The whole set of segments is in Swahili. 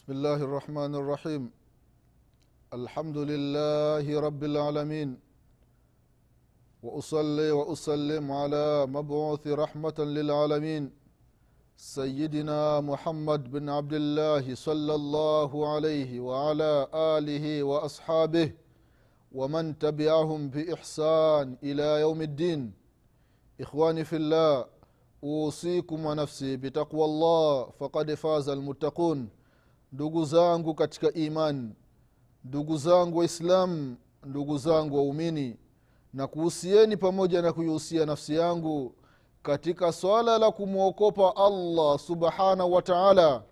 بسم الله الرحمن الرحيم الحمد لله رب العالمين واصلي واسلم على مبعوث رحمه للعالمين سيدنا محمد بن عبد الله صلى الله عليه وعلى اله واصحابه ومن تبعهم باحسان إلى يوم الدين اخواني في الله اوصيكم ونفسي بتقوى الله فقد فاز المتقون ndugu zangu katika imani ndugu zangu waislamu ndugu zangu waumini na kuhusieni pamoja na kuihusia nafsi yangu katika swala la kumwokopa allah subhanahu wa taala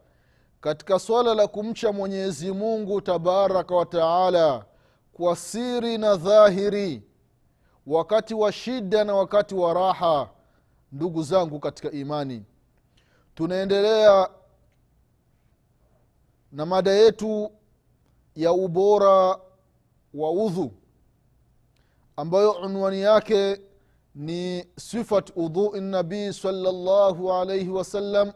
katika swala la kumcha mwenyezi mungu tabaraka wa taala kwa siri na dhahiri wakati wa shida na wakati wa raha ndugu zangu katika imani. Tunaendelea na mada yetu ya ubora wa udhu ambayo unwani yake ni sifat udhui nabii salllahu alaihi wasallam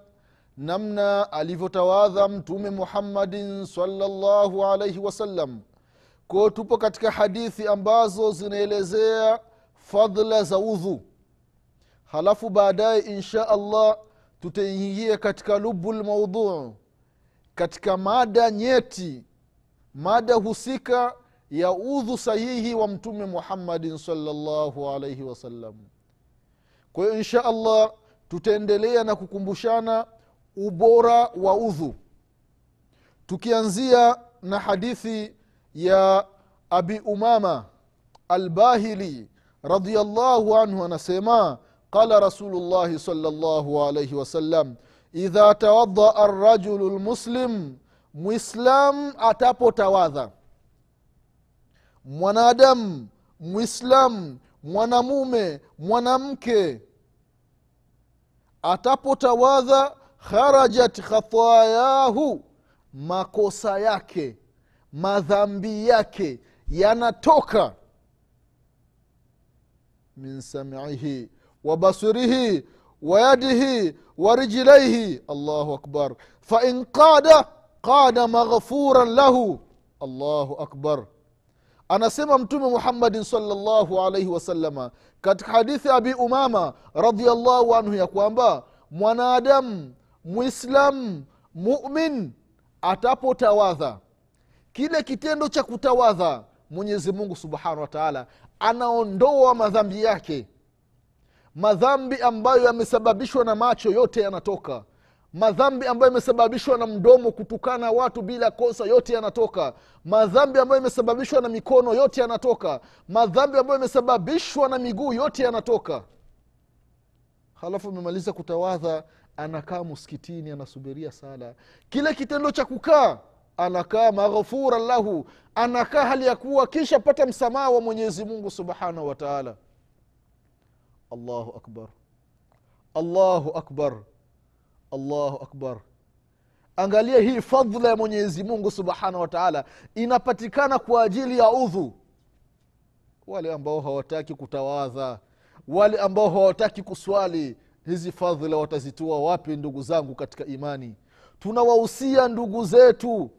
namna alivyotawadha mtume muhammadin salllahu alaihi wasallam kwao tupo katika hadithi ambazo zinaelezea fadla za udhu. Halafu baadaye insha allah tutaingia katika lubu lmaudhuu katika mada nyeti mada husika ya udhu sahihi wa mtume muhammadin salllahu alaihi wasallam kwa hiyo insha allah tutaendelea na kukumbushana ubora wa udhu. Tukianzia na hadithi ya abi umama albahili radiallahu anhu anasema qala rasulullahi salllahu alaihi wasallam idha tawadaa arrajulu lmuslim mwislam atapotawadha. Mwanadamu mwislam mwanamume mwanamke atapotawadha kharajat khatayahu makosa yake madhambi yake yanatoka. Min samihi wa basirihi ويده ورجليه الله أكبر فإن قاد قاد مغفورا له الله أكبر anasema mtume muhammadin salllahu alaihi wasalama katika hadithi ya abi umama radiallahu anhu ya kwamba mwanadamu mwislamu mumin atapotawadha kile kitendo cha kutawadha mwenyezi mungu subhanahu wa taala anaondoa madhambi yake madhambi ambayo yamesababishwa na macho yote yanatoka. Madhambi ambayo yamesababishwa na mdomo kutukana watu bila kosa yote yanatoka. Madhambi ambayo yamesababishwa na mikono yote yanatoka. Madhambi ambayo yamesababishwa na miguu yote yanatoka. Halafu amemaliza kutawadha anakaa muskitini anasubiria sala. Kile kitendo cha kukaa anakaa maghfura lahu anakaa hali ya kuwa kisha pata msamaha wa mwenyezi mungu subhanahu wa taala allahu akbar. Allahu akbar. Allahu akbar. Angalia hii fadhla ya mwenyezi mungu subhanahu wa taala. Inapatikana kwa ajili ya udhu. Wale ambao hawataki kutawadha wale ambao hawataki kuswali hizi fadhila watazitoa wapi ndugu zangu katika imani? Tunawahusia ndugu zetu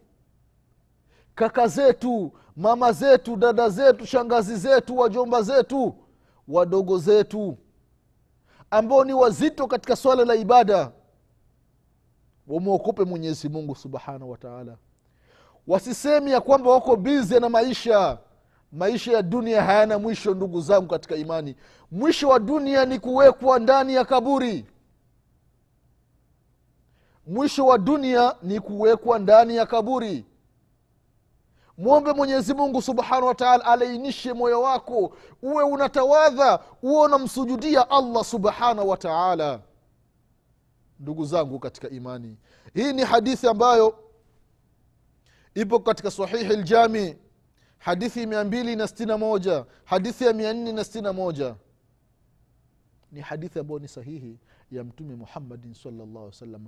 kaka zetu mama zetu dada zetu shangazi zetu wajomba zetu wadogo zetu ambao ni wazito katika swala la ibada wamwokope mwenyezi mungu subhanahu wa taala. Wasisemi ya kwamba wako bize na maisha. Maisha ya dunia hayana mwisho ndugu zangu katika imani. Mwisho wa dunia ni kuwekwa ndani ya kaburi. Mwisho wa dunia ni kuwekwa ndani ya kaburi mwombe mwenyezi mungu subhanahu wataala alainishe moyo wako uwe unatawadha uwe unamsujudia allah subhanahu wa taala. Ndugu zangu katika imani hii ni hadithi ambayo ipo katika sahihi ljami hadithi mia mbili na stina moja hadithi ya mia nne na stina moja. Ni hadithi ambayo ni sahihi ya mtume muhammadin salllah salam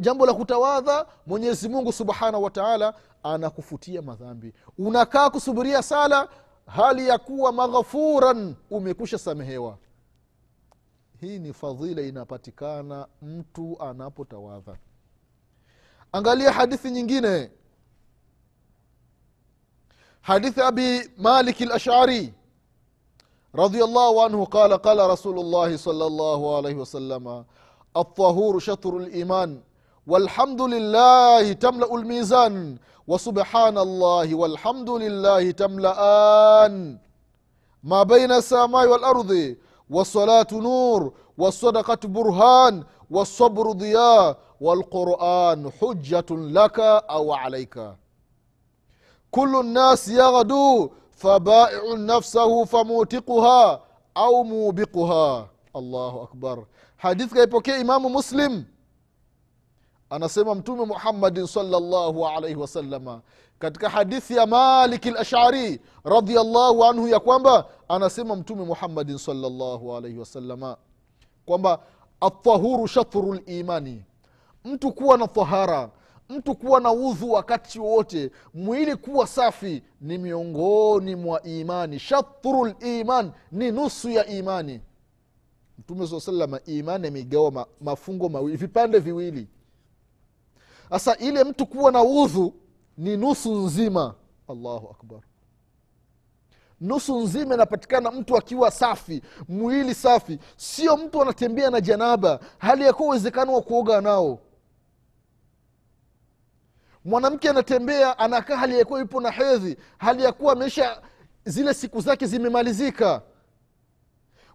jambo la kutawadha mwenyezi mungu subhanahu wataala anakufutia madhambi. Unakaa kusubiria sala hali ya kuwa maghafuran umekusha samehewa. Hii ni fadhila inapatikana mtu anapotawadha. Angalia hadithi nyingine. Hadithi abi malik lashari رضي الله عنه قال قال رسول الله صلى الله عليه وسلم الطهور شطر الإيمان والحمد لله تملأ الميزان وسبحان الله والحمد لله تملأان. ما بين السماء والأرض والصلاة نور والصدقة برهان والصبر ضياء والقرآن حجة لك أو عليك. كل الناس يغدو fabaiu nafsahu famutiquha au mubiquha allahu akbar. Hadithi kaipokea imamu muslim. Anasema mtume muhammadin salllahu alaihi wasalama katika hadithi ya maliki lashari radiallahu anhu ya kwamba anasema mtume muhammadin salllahu alaihi wasalama kwamba atahuru shatru limani mtu kuwa na tahara mtu kuwa na udhu wakati wowote mwili kuwa safi ni miongoni mwa imani. Shatru liman ni nusu ya imani. Mtume saa salama imani amegawa ma, mafungo mawili vipande viwili. Sasa ile mtu kuwa na udhu ni nusu nzima. Allahu akbar. Nusu nzima inapatikana mtu akiwa safi mwili safi. Sio mtu anatembea na janaba hali yakuwa uwezekano wa kuoga nao mwanamke anatembea anakaa hali yakuwa yupo na hedhi hali ya kuwa ameisha zile siku zake zimemalizika.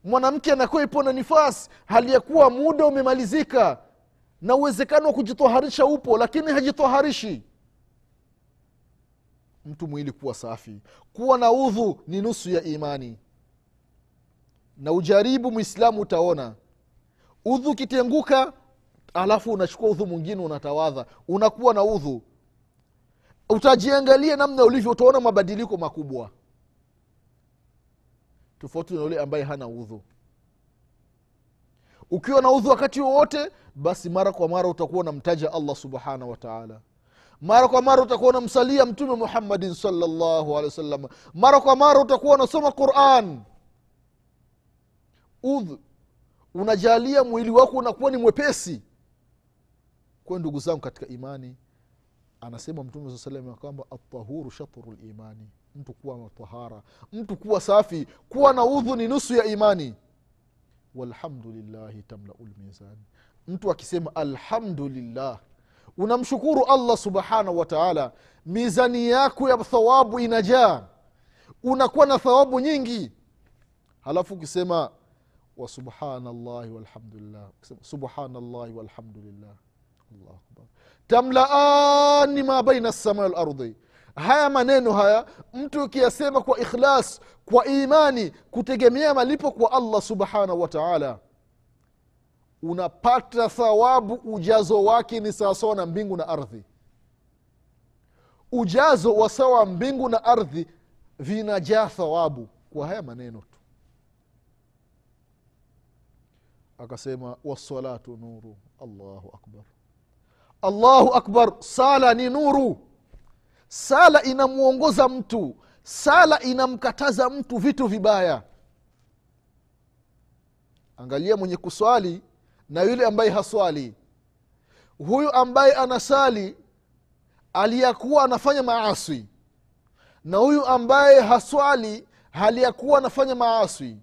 Mwanamke anakuwa yupo na nifasi hali ya kuwa muda umemalizika. Na uwezekano wa kujitoharisha upo lakini hajitoharishi. Mtu mwili kuwa safi kuwa na udhu ni nusu ya imani. Na ujaribu mwislamu utaona. Udhu ukitenguka alafu unachukua udhu mwingine unatawadha. Unakuwa na udhu utajiangalia namna ulivyo utaona mabadiliko makubwa. Tofauti na yule ambaye hana udhu. Ukiwa na udhu wakati wowote basi mara kwa mara utakuwa unamtaja allah subhanahu wataala mara kwa mara utakuwa unamsalia mtume muhammadin salllahu alehi wasallam mara kwa mara utakuwa unasoma quran. Udhu unajalia mwili wako unakuwa ni mwepesi. Kwa ndugu zangu katika imani anasema mtume saa salam ya kwamba atahuru shatru limani mtu kuwa na tahara. Mtu kuwa safi kuwa na udhu ni nusu ya imani. Walhamdulillahi tamlau lmizani mtu akisema alhamdulillah unamshukuru allah subhanahu wa taala mizani yako ya thawabu inajaa. Unakuwa na thawabu nyingi. Halafu ukisema wasubhanallahi walhamdulillah subhanallahi walhamdulillah allahu akbar. Tamlaani ma baina lsama walardi haya maneno haya mtu ukiyasema kwa ikhlas kwa imani kutegemea malipo kwa allah subhanahu wa taala unapata thawabu ujazo wake ni sawasawa na mbingu na ardhi. Ujazo wa sawa mbingu na ardhi vinajaa thawabu kwa haya maneno tu. Akasema wassalatu nuru. Allahu akbar allahu akbar sala ni nuru. Sala inamwongoza mtu. Sala inamkataza mtu vitu vibaya. Angalia mwenye kuswali na yule ambaye haswali. Huyu ambaye anasali aliyakuwa anafanya maaswi na huyu ambaye haswali hali ya anafanya maaswi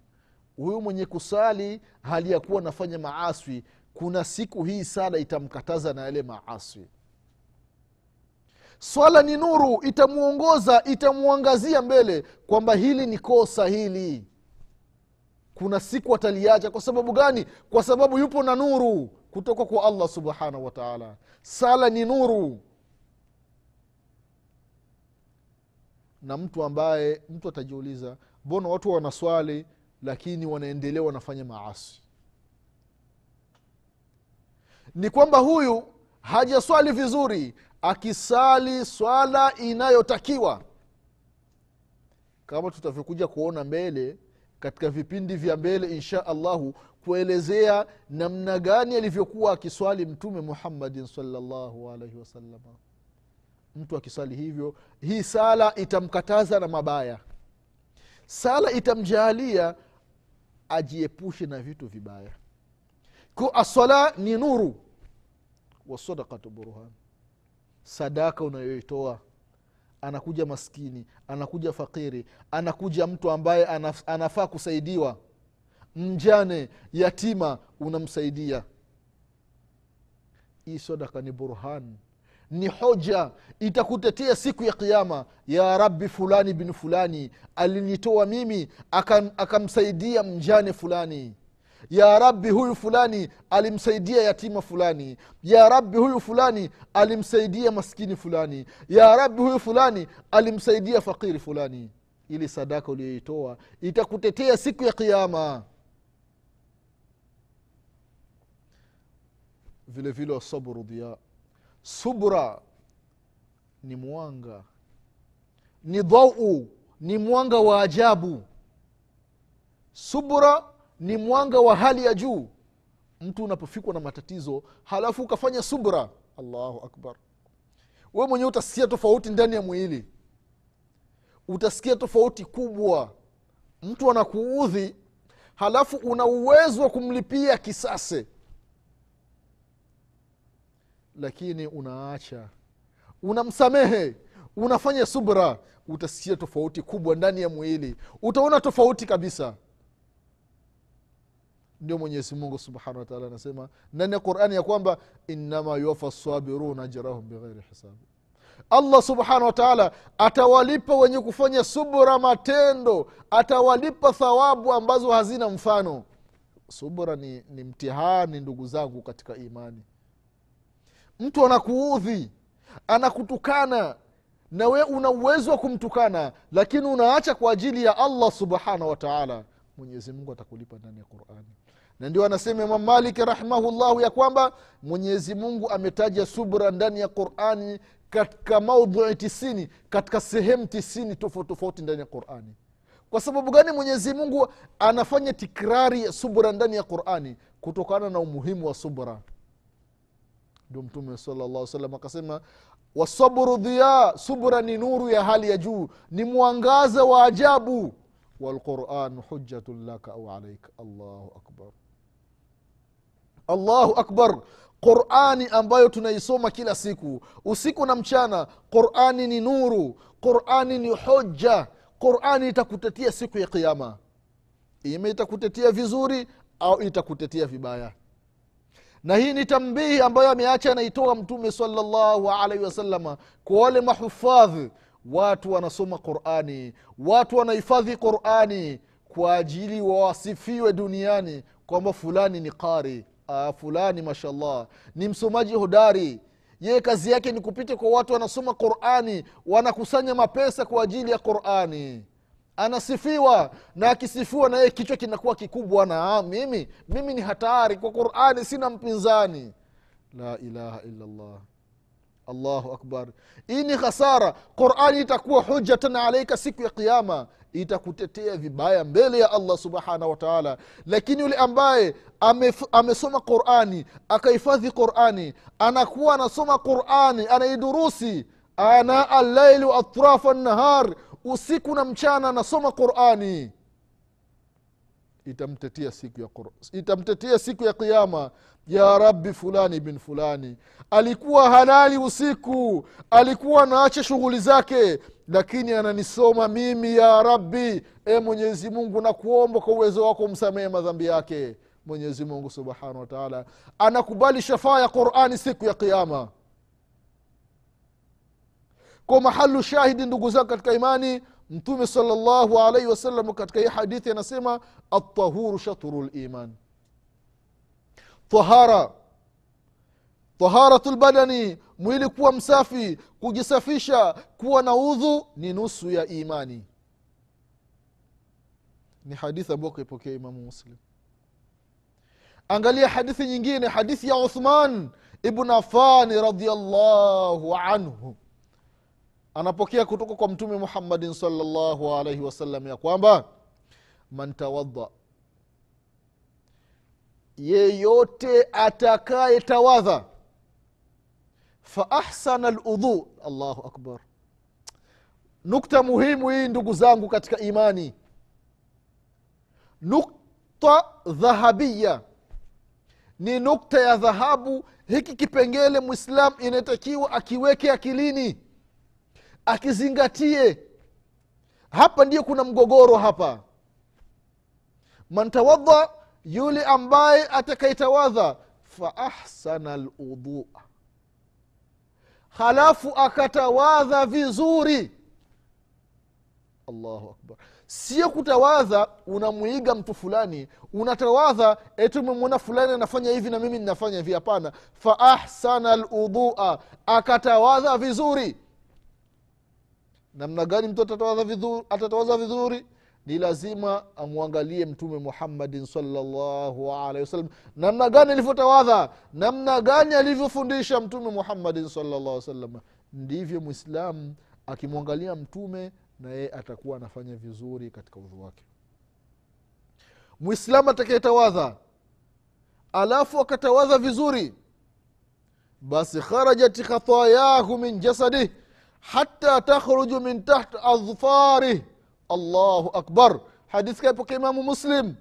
huyu mwenye kusali hali ya anafanya maaswi kuna siku hii sala itamkataza na yale maaswi swala ni nuru itamwongoza itamwangazia mbele kwamba hili ni kosa hili. Kuna siku ataliacha. Kwa sababu gani? Kwa sababu yupo na nuru kutoka kwa allah subhanahu wataala sala ni nuru. Na mtu ambaye mtu atajiuliza mbona watu wanaswali lakini wanaendelea wanafanya maasi ni kwamba huyu hajaswali vizuri akisali swala inayotakiwa. Kama tutavyokuja kuona mbele katika vipindi vya mbele insha allahu kuelezea namna gani alivyokuwa akiswali mtume muhammadin salllahu alaihi wasalama mtu akiswali hivyo hii sala itamkataza na mabaya. Sala itamjaalia ajiepushe na vitu vibaya ko ni nuru. Wasadakatu burhan. Sadaka unayoitoa anakuja maskini anakuja fakiri anakuja mtu ambaye anaf, anafaa kusaidiwa. Mjane yatima unamsaidia. Hii sadaka ni burhan. Ni hoja. Itakutetea siku ya kiama ya rabbi fulani bin fulani alinitoa mimi akam- akamsaidia mjane fulani ya rabbi huyu fulani alimsaidia yatima fulani. Ya rabbi huyu fulani alimsaidia maskini fulani. Ya rabbi huyu fulani alimsaidia fakiri fulani. Ili sadaka uliyoitoa itakutetea siku ya kiama vile vile wasabru dia subra ni mwanga. Ni dhau ni mwanga wa ajabu. Subra ni mwanga wa hali ya juu. Mtu unapofikwa na matatizo halafu ukafanya subra. Allahu akbar. We mwenyewe utasikia tofauti ndani ya mwili. Utasikia tofauti kubwa. Mtu anakuudhi halafu una uwezo wa kumlipia kisase. Lakini unaacha. Unamsamehe. Unafanya subra. Utasikia tofauti kubwa ndani ya mwili. Utaona tofauti kabisa ndio mwenyezi mungu subhanahu wataala anasema ndani ya qurani ya kwamba innama yuwafa sabiruna ajrahum bighairi hisabi allah subhanahu wataala atawalipa wenye kufanya subra matendo atawalipa thawabu ambazo hazina mfano. Subra ni, ni mtihani ndugu zangu katika imani. Mtu anakuudhi anakutukana na we una uwezo wa kumtukana lakini unaacha kwa ajili ya allah subhanahu wataala mwenyezi mungu atakulipa ndani ya qurani na ndio anasema imam malik rahimahullahu ya kwamba mwenyezi mungu ametaja subra ndani ya qurani katika maudhui tisini katika sehemu tisini tofauti tofauti ndani ya qurani. Kwa sababu gani mwenyezi mungu anafanya tikrari ya subra ndani ya qurani? Kutokana na umuhimu wa subra. Ndio mtume salllah salam akasema wasabru dhiya subra ni nuru ya hali ya juu ni mwangaza wa ajabu. Walquran hujatun laka au alaika allahu akbar allahu akbar. Qurani ambayo tunaisoma kila siku. Usiku na mchana qurani ni nuru qurani ni hoja qurani itakutetea siku ya kiama ima itakutetea vizuri au itakutetea vibaya. Na hii ni tambihi ambayo ameacha anaitoa mtume salllahu alaihi wasalama kwa wale mahufadhi watu wanasoma qurani watu wanahifadhi qurani kwa ajili wawasifiwe duniani kwamba fulani ni qari ah, fulani mashallah. Ni msomaji hodari. Yeye kazi yake ni kupita kwa watu wanasoma qurani wanakusanya mapesa kwa ajili ya qurani. Anasifiwa. Na akisifiwa na yeye kichwa kinakuwa kikubwa. Na mimi mimi ni hatari kwa qurani sina mpinzani. La ilaha illallah allahu akbar. Hii ni khasara. Qurani itakuwa hujatan alaika siku ya qiama itakutetea vibaya mbele ya allah subhanahu wataala lakini yule ambaye amef, amesoma qurani akahifadhi qurani anakuwa anasoma qurani anaidurusi ana allaili wa atrafa nahar usiku na mchana anasoma qurani itamtetea siku ya itamtetea siku ya qiama ya rabbi fulani bin fulani. Alikuwa halali usiku. Alikuwa anaacha shughuli zake. Lakini ananisoma mimi ya rabbi e mwenyezi mungu nakuomba kwa uwezo wako msamehe madhambi yake. Mwenyezi mungu subhanahu wataala anakubali shafaa ya qurani siku ya qiama kwa mahalu shahidi ndugu zangu katika imani mtume salllahu alaihi wasallam katika hii hadithi anasema altahuru shatru liman tahara. Taharatu lbadani mwili kuwa msafi kujisafisha kuwa na udhu ni nusu ya imani. Ni hadithi ambayo kaipokea imamu muslim. Angalia hadithi nyingine hadithi ya uthman ibn afani radiallahu anhu anapokea kutoka kwa mtume muhammadin salllahu alaihi wasallam ya kwamba man tawadha yeyote atakaye tawadha faahsana ludhu allahu akbar. Nukta muhimu hii ndugu zangu katika imani. Nukta dhahabia ni nukta ya dhahabu. Hiki kipengele mwislam inatakiwa akiweke akilini akizingatie. Hapa ndio kuna mgogoro hapa. Mantawadha yule ambaye atakaitawadha faahsana ludhua halafu akatawadha vizuri. Allahu akbar. Sio kutawadha unamwiga mtu fulani unatawadha eti umemwona fulani anafanya hivi na mimi ninafanya hivi. Hapana. Faahsana ludhua akatawadha vizuri namna gani mtu atatawaza vizuri, ni lazima amwangalie mtume muhammadin salllahu alaihi wasallam. Namna gani alivyotawadha namna gani alivyofundisha mtume muhammadin salllah salam ndivyo mwislamu akimwangalia mtume na yeye atakuwa anafanya vizuri katika udhu wake. Mwislamu atakayetawadha alafu akatawadha vizuri basi kharajat khatayahu min jasadih hata takhruju min tahti adfarih allahu akbar. Hadithi kaipoka imamu muslim.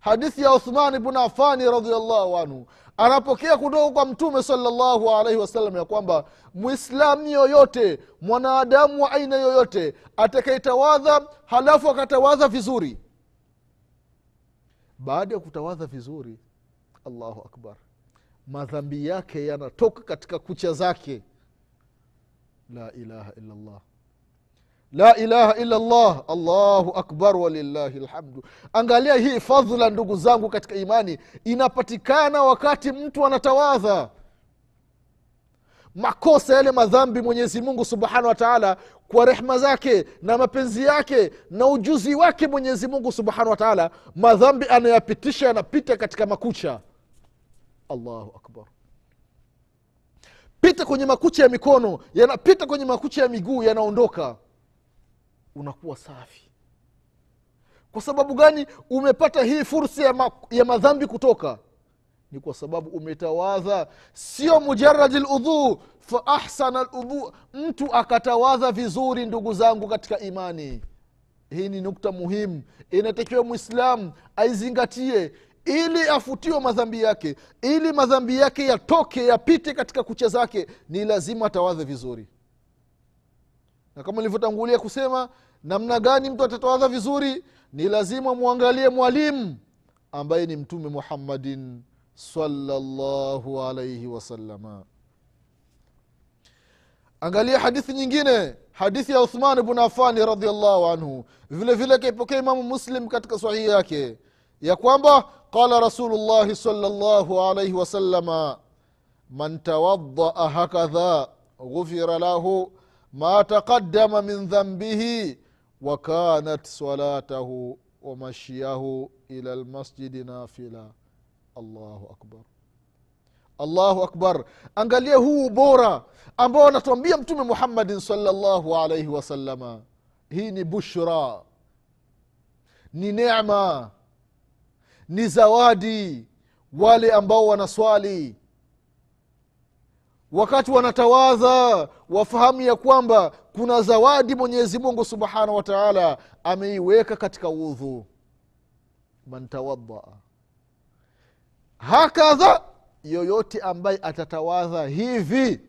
Hadithi ya uthman bnu afani radiallahu anhu. Anapokea kutoka kwa mtume salllahu alaihi wasallam ya kwamba mwislamu yoyote mwanadamu wa aina yoyote atakaetawadha halafu akatawadha vizuri. Baada ya kutawadha vizuri allahu akbar. Madhambi yake yanatoka katika kucha zake la ilaha illa llah la ilaha illa llah allahu akbar walillahi lhamdu angalia hii fadhla ndugu zangu katika imani. Inapatikana wakati mtu anatawadha. Makosa yale madhambi mwenyezi mungu subhanahu wa taala kwa rehma zake na mapenzi yake na ujuzi wake mwenyezi mungu subhanahu wa taala madhambi anayapitisha yanapita katika makucha. Allahu akbar pita kwenye makucha ya mikono yanapita kwenye makucha ya miguu yanaondoka. Unakuwa safi. Kwa sababu gani umepata hii fursa ya, ma, ya madhambi kutoka? Ni kwa sababu umetawadha sio mujaradi ludhuu fa ahsana ludhu mtu akatawadha vizuri ndugu zangu katika imani. Hii ni nukta muhimu. Inatakiwa mwislam aizingatie ili afutiwe madhambi yake ili madhambi yake yatoke yapite katika kucha zake ni lazima atawadhe vizuri. Na kama nilivyotangulia kusema namna gani mtu atatawadha vizuri ni lazima mwangalie mwalimu ambaye ni mtume muhammadin salllahu alaihi wasalama angalia hadithi nyingine hadithi ya uthman bnu afani radiallahu anhu. Vile vile kaipokea imamu muslim katika sahihi yake ya kwamba qala rasulullahi salllahu alaihi wasalama man tawadaa hakadha ghufira lahu ma taqadama min dhanbihi wakanat salatahu wamashyahu ila lmasjidi nafila allahu akbar allahu akbar angalia huu ubora ambao anatuambia mtume muhammadin salllahu alaihi wasalama hii ni bushra. Ni nema ni zawadi wale ambao wanaswali. Wakati wanatawadha wafahamu ya kwamba kuna zawadi mwenyezi mungu subhanahu wa taala ameiweka katika udhu man tawadaa hakadha yoyote ambaye atatawadha hivi.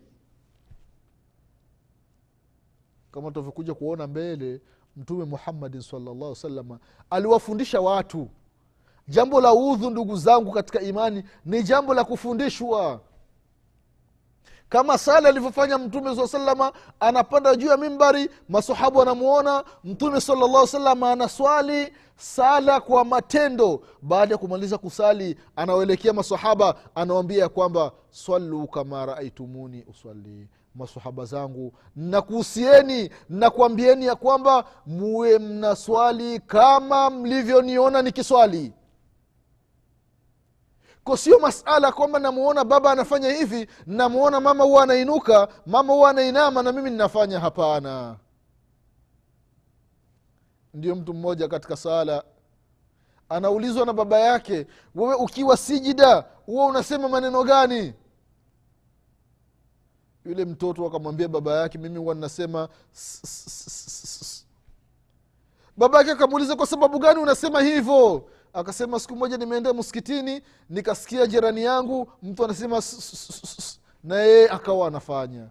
Kama tunavyokuja kuona mbele mtume muhammadin salllah salama aliwafundisha watu jambo la udhu ndugu zangu katika imani ni jambo la kufundishwa. Kama sala alivyofanya mtume saa salama anapanda juu ya mimbari masahabu anamwona mtume salllah salama anaswali sala kwa matendo. Baada ya kumaliza kusali anawaelekea masahaba anawambia ya kwamba swalu kama raaitumuni uswali masahaba zangu nakuhusieni nakuambieni ya kwamba muwe mnaswali kama mlivyoniona nikiswali sio masala kwamba namuona baba anafanya hivi namuona mama huwa anainuka mama huwa anainama na mimi ninafanya. Hapana. Ndio mtu mmoja katika sala anaulizwa na baba yake wewe ukiwa sijida huwa unasema maneno gani? Yule mtoto akamwambia baba yake mimi huwa ninasema baba yake akamuuliza kwa sababu gani unasema hivyo akasema siku moja nimeenda msikitini nikasikia jirani yangu mtu anasema na yeye akawa anafanya.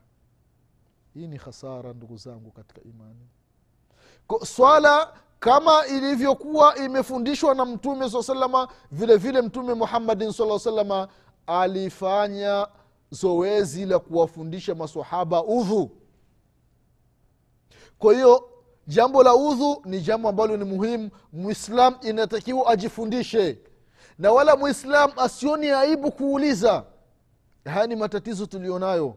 Hii ni hasara ndugu zangu katika imani. Swala kama ilivyokuwa imefundishwa na mtume saa salama vile vile mtume muhammadin saa salama alifanya zoezi la kuwafundisha masahaba udhu. Kwa hiyo jambo la udhu ni jambo ambalo ni muhimu. Mwislam inatakiwa ajifundishe. Na wala mwislam asioni aibu kuuliza. Haya ni matatizo tulionayo.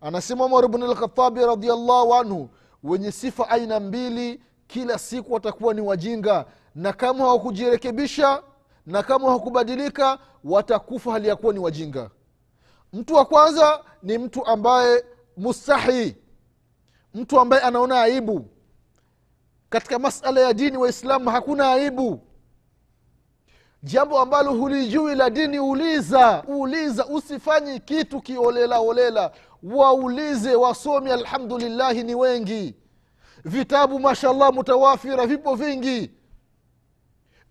Anasema umar bn lkhatabi radiallahu anhu wenye sifa aina mbili kila siku watakuwa ni wajinga. Na kama hawakujirekebisha na kama hawakubadilika watakufa hali ya kuwa ni wajinga. Mtu wa kwanza ni mtu ambaye mustahi. Mtu ambaye anaona aibu katika masala ya dini waislamu hakuna aibu. Jambo ambalo hulijui la dini uliza uliza usifanyi kitu kiolelaolela waulize wasomi alhamdulillahi ni wengi. Vitabu mashallah mutawafira vipo vingi.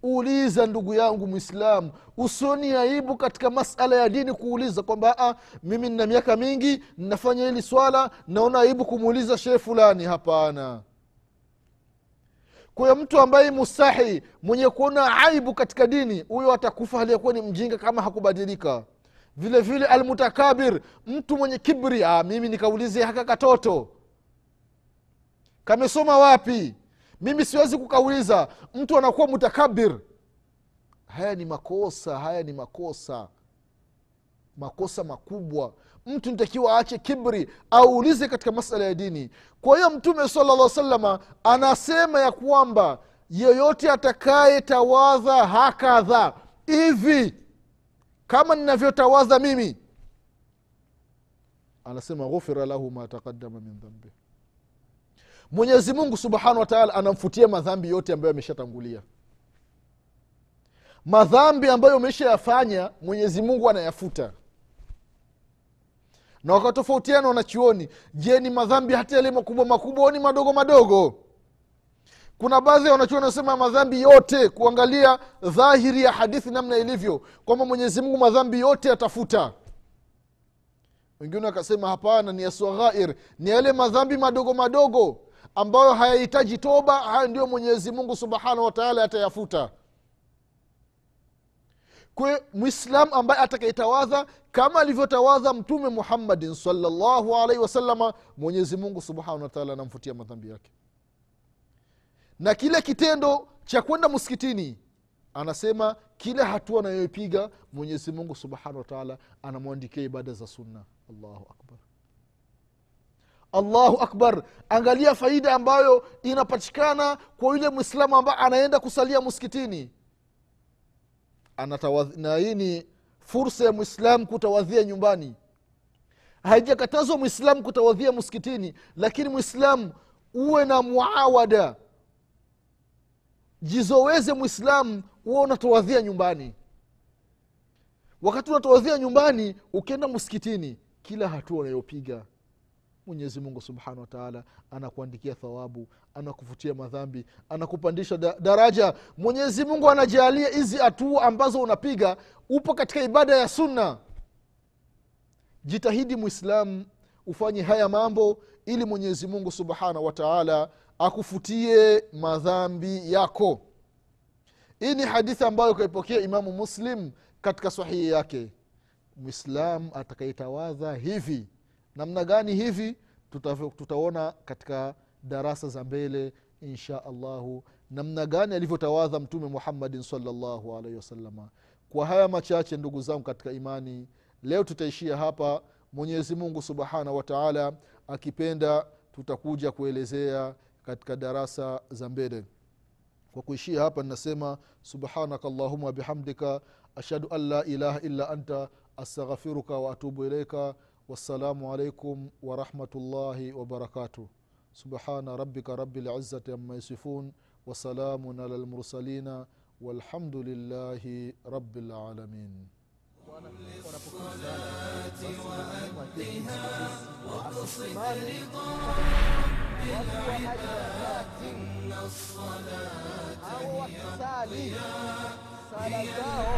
Uliza ndugu yangu mwislamu usoni aibu katika masala ya dini kuuliza kwamba "Ah, mimi nina miaka mingi ninafanya hili swala naona aibu kumuuliza shehe fulani. Hapana kwa mtu ambaye mustahi mwenye kuona aibu katika dini huyo atakufa aliyekuwa ni mjinga kama hakubadilika. Vile vile almutakabir mtu mwenye kibri ah, mimi nikaulize haka katoto kamesoma wapi? Mimi siwezi kukauliza. Mtu anakuwa mutakabir. Haya ni makosa haya ni makosa. Makosa makubwa mtu nitakiwa aache kibri aulize katika masala ya dini. Kwa hiyo mtume sala llah salama anasema ya kwamba yeyote atakaye tawadha hakadha. Hivi kama ninavyotawadha mimi anasema ghufira lahu ma taqadama min dhambi mwenyezi mungu subhanahu wataala anamfutia madhambi yote ambayo ameshatangulia. Madhambi ambayo umeshayafanya mwenyezi mungu anayafuta na wakatofautiana wanachuoni. Je ni madhambi hata yale makubwa makubwa ni madogo madogo? Kuna baadhi ya wanachuoni wanasema madhambi yote kuangalia dhahiri ya hadithi namna ilivyo kwamba mwenyezi mungu madhambi yote atafuta wengine wakasema hapana ni yaswaghair ni yale madhambi madogo madogo ambayo hayahitaji toba hayo ndio mwenyezi mungu subhanahu wataala atayafuta. Kwe mwislam ambaye atakaitawadha kama alivyotawadha mtume muhammadin salllahu alaihi wasalama mwenyezi mungu subhanahu wataala anamfutia madhambi yake. Na kile kitendo cha kwenda msikitini anasema kila hatua anayoipiga mwenyezi mungu subhanahu wataala anamwandikia ibada za sunna. Allahu akbar. Allahu akbar. Angalia faida ambayo inapatikana kwa yule mwislamu ambaye anaenda kusalia msikitini. Na hii ni fursa ya mwislamu kutawadhia nyumbani. Haijakatazwa mwislamu kutawadhia msikitini lakini mwislamu uwe na muawada. Jizoweze mwislamu uwe unatawadhia nyumbani. Wakati unatawadhia nyumbani ukienda msikitini kila hatua unayopiga mwenyezi mungu subhanahu wataala anakuandikia thawabu anakufutia madhambi anakupandisha da, daraja. Mwenyezi mungu anajalia hizi hatua ambazo unapiga. Upo katika ibada ya sunna. Jitahidi mwislamu ufanye haya mambo ili mwenyezi mungu subhanahu wataala akufutie madhambi yako. Hii ni hadithi ambayo kaipokea imamu muslim katika sahihi yake. Mwislam atakayetawadha hivi namna gani hivi Tuta- tutaona katika darasa za mbele insha allahu. Namna gani alivyotawadha mtume muhammadin salllahu alaihi wasalama kwa haya machache ndugu zangu katika imani leo tutaishia hapa. Mwenyezi mungu subhanahu wataala akipenda tutakuja kuelezea katika darasa za mbele. Kwa kuishia hapa ninasema subhanaka allahuma bihamdika ashhadu an la ilaha illa anta astaghfiruka waatubu ilaika والسلام عليكم ورحمة الله وبركاته. سبحان ربك رب العزة عما يصفون وسلام على المرسلين والحمد لله رب العالمين. الصلاة رضا الصلاة هي العباد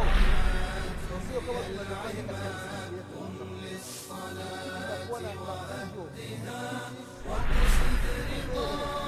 الصلاة وأهلها واقصد رضاك.